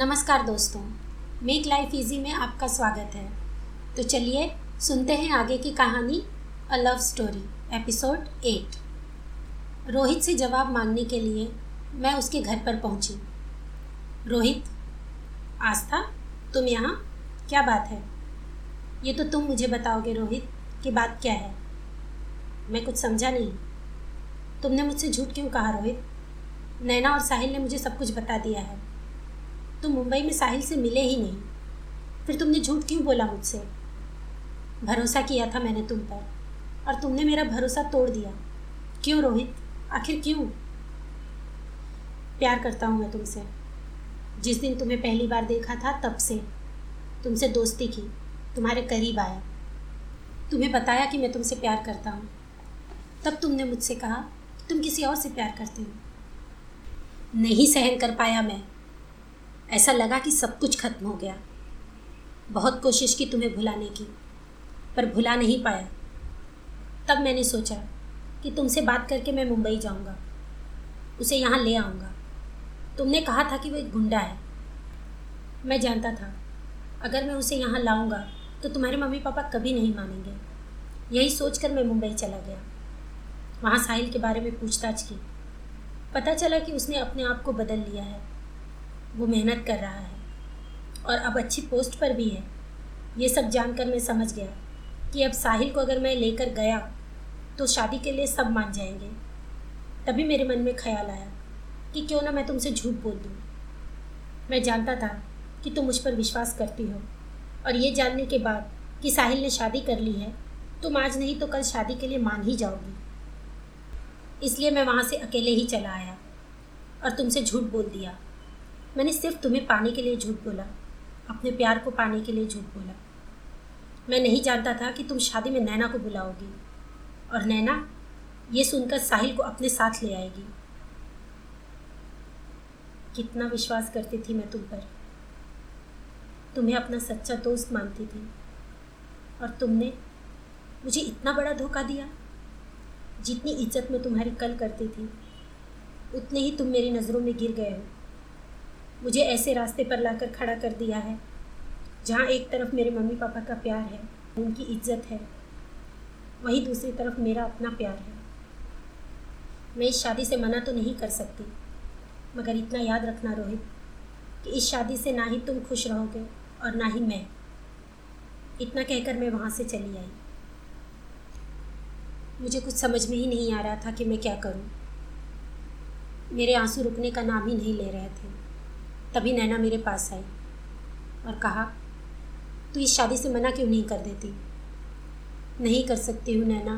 नमस्कार दोस्तों, make life easy में आपका स्वागत है। तो चलिए सुनते हैं आगे की कहानी a love story episode eight Rohit से जवाब मांगने के लिए मैं उसके घर पर पहुँची। रोहित, आस्था, तुम यहाँ? क्या बात है? ये तो तुम मुझे बताओगे रोहित कि बात क्या है? मैं कुछ समझा नहीं। तुमने मुझसे झूठ क्यों कहा रोहित? नैना और साहिल ने मुझे सब कुछ बता दिया है। तुम मुंबई में साहिल से मिले ही नहीं। फिर तुमने झूठ क्यों बोला मुझसे? भरोसा किया था मैंने तुम पर, और तुमने मेरा भरोसा तोड़ दिया। क्यों रोहित? आखिर क्यों? प्यार करता हूँ मैं तुमसे। जिस दिन तुम्हें पहली बार देखा था, तब से। तुमसे दोस्ती की, तुम्हारे करीब आया। तुम्हें बताया कि मैं तुमसे प्यार करता हूँ। तब तुमने मुझसे कहा, तुम किसी और से प्यार करते हो। नहीं सहन कर पाया मैं। ऐसा लगा कि सब कुछ खत्म हो गया। बहुत कोशिश की तुम्हें भुलाने की, पर भुला नहीं पाया। तब मैंने सोचा कि तुमसे बात करके मैं मुंबई जाऊँगा। उसे यहाँ ले आऊँगा। तुमने कहा था कि वो एक गुंडा है। मैं जानता था। अगर मैं उसे यहाँ लाऊँगा तो तुम्हारे मम्मी पापा कभी नहीं मानेंगे। यही सोचकर मैं मुंबई चला गया। वहाँ साहिल के बारे में पूछताछ की। पता चला कि उसने अपने आप को बदल लिया है। वो मेहनत कर रहा है। और अब अच्छी पोस्ट पर भी है। ये सब जानकर मैं समझ गया कि अब साहिल को अगर मैं लेकर गया तो शादी के लिए सब मान जाएँगे। तभी मेरे मन में ख्याल आया कि क्यों ना मैं तुमसे झूठ बोल दूँ। मैं जानता था कि तुम मुझ पर विश्वास करती हो। और ये जानने के बाद कि साहिल ने शादी कर ली है, तुम आज नहीं तो कल शादी के लिए मान ही जाओगी। इसलिए मैं वहाँ से अकेले ही चला आया और तुमसे झूठ बोल दिया। मैंने सिर्फ़ तुम्हें पाने के लिए झूठ बोला, अपने प्यार को पाने के लिए झूठ बोला। मैं नहीं जानता था कि तुम शादी में नैना को बुलाओगी और नैना ये सुनकर साहिल को अपने साथ ले आएगी। कितना विश्वास करती थी मैं तुम पर। तुम्हें अपना सच्चा दोस्त मानती थी और तुमने मुझे इतना बड़ा धोखा दिया। जितनी इज़्ज़त मैं तुम्हारी कल करती थी, उतने ही तुम मेरी नज़रों में गिर गए हो। मुझे ऐसे रास्ते पर लाकर खड़ा कर दिया है, जहाँ एक तरफ़ मेरे मम्मी पापा का प्यार है, उनकी इज़्ज़त है, वहीं दूसरी तरफ़ मेरा अपना प्यार है। मैं इस शादी से मना तो नहीं कर सकती, मगर इतना याद रखना रोहित, कि इस शादी से ना ही तुम खुश रहोगे और ना ही मैं। इतना कहकर मैं वहाँ से चली आई। मुझे कुछ समझ में ही नहीं आ रहा था कि मैं क्या करूँ। मेरे आँसू रुकने का नाम ही नहीं ले रहे थे। तभी नैना मेरे पास आई और कहा, तू इस शादी से मना क्यों नहीं कर देती? नहीं कर सकती हूँ नैना।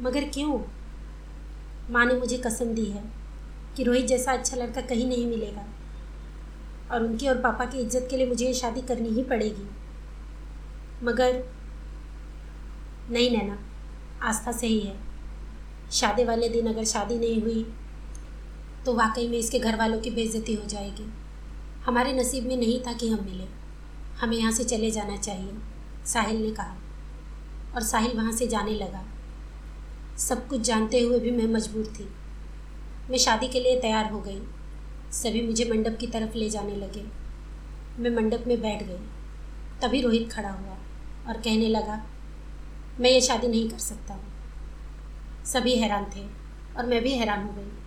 मगर क्यों? माँ ने मुझे कसम दी है कि रोहित जैसा अच्छा लड़का कहीं नहीं मिलेगा और उनकी और पापा की इज़्ज़त के लिए मुझे ये शादी करनी ही पड़ेगी। मगर नहीं नैना, आस्था सही है। शादी वाले दिन अगर शादी नहीं हुई तो वाकई में इसके घर वालों की बेइज्जती हो जाएगी। हमारे नसीब में नहीं था कि हम मिले। हमें यहाँ से चले जाना चाहिए, साहिल ने कहा। और साहिल वहाँ से जाने लगा। सब कुछ जानते हुए भी मैं मजबूर थी। मैं शादी के लिए तैयार हो गई। सभी मुझे मंडप की तरफ़ ले जाने लगे। मैं मंडप में बैठ गई। तभी रोहित खड़ा हुआ और कहने लगा, मैं ये शादी नहीं कर सकता हूँ। सभी हैरान थे और मैं भी हैरान हो गई।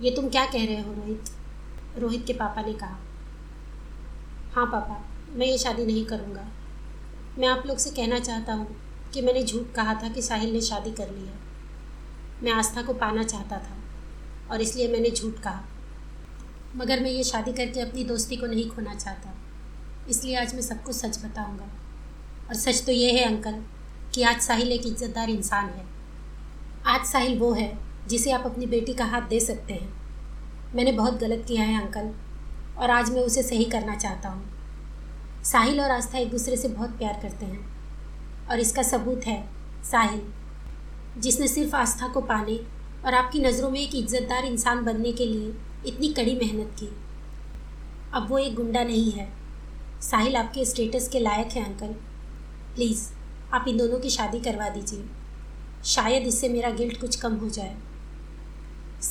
ये तुम क्या कह रहे हो रोहित? रोहित के पापा ने कहा। हाँ पापा, मैं ये शादी नहीं करूँगा। मैं आप लोग से कहना चाहता हूँ कि मैंने झूठ कहा था कि साहिल ने शादी कर ली है। मैं आस्था को पाना चाहता था और इसलिए मैंने झूठ कहा। मगर मैं ये शादी करके अपनी दोस्ती को नहीं खोना चाहता। इसलिए आज मैं सबको सच बताऊँगा। और सच तो ये है अंकल कि आज साहिल एक इज्जतदार इंसान है। आज साहिल वो है जिसे आप अपनी बेटी का हाथ दे सकते हैं। मैंने बहुत गलत किया है, अंकल, और आज मैं उसे सही करना चाहता हूँ। साहिल और आस्था एक दूसरे से बहुत प्यार करते हैं, और इसका सबूत है, साहिल, जिसने सिर्फ़ आस्था को पाने और आपकी नज़रों में एक इज्जतदार इंसान बनने के लिए इतनी कड़ी मेहनत की। अब वो एक गुंडा नहीं है। साहिल आपके स्टेटस के लायक है, अंकल। प्लीज़, आप इन दोनों की शादी करवा दीजिए। शायद इससे मेरा गिल्ट कुछ कम हो जाए।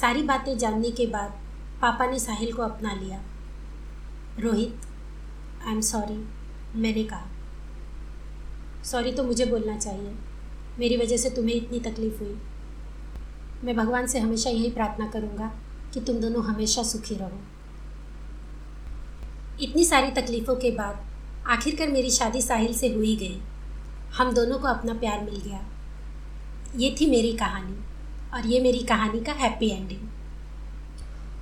सारी बातें जानने के बाद पापा ने साहिल को अपना लिया। रोहित आई एम सॉरी मैंने कहा। सॉरी तो मुझे बोलना चाहिए। मेरी वजह से तुम्हें इतनी तकलीफ़ हुई। मैं भगवान से हमेशा यही प्रार्थना करूँगा कि तुम दोनों हमेशा सुखी रहो। इतनी सारी तकलीफ़ों के बाद आखिरकार मेरी शादी साहिल से हुई गई। हम दोनों को अपना प्यार मिल गया। ये थी मेरी कहानी। और ये मेरी कहानी का हैप्पी एंडिंग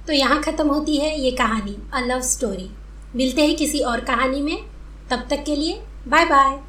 तो यहाँ ख़त्म होती है ये कहानी अ लव स्टोरी मिलते हैं किसी और कहानी में. तब तक के लिए बाय बाय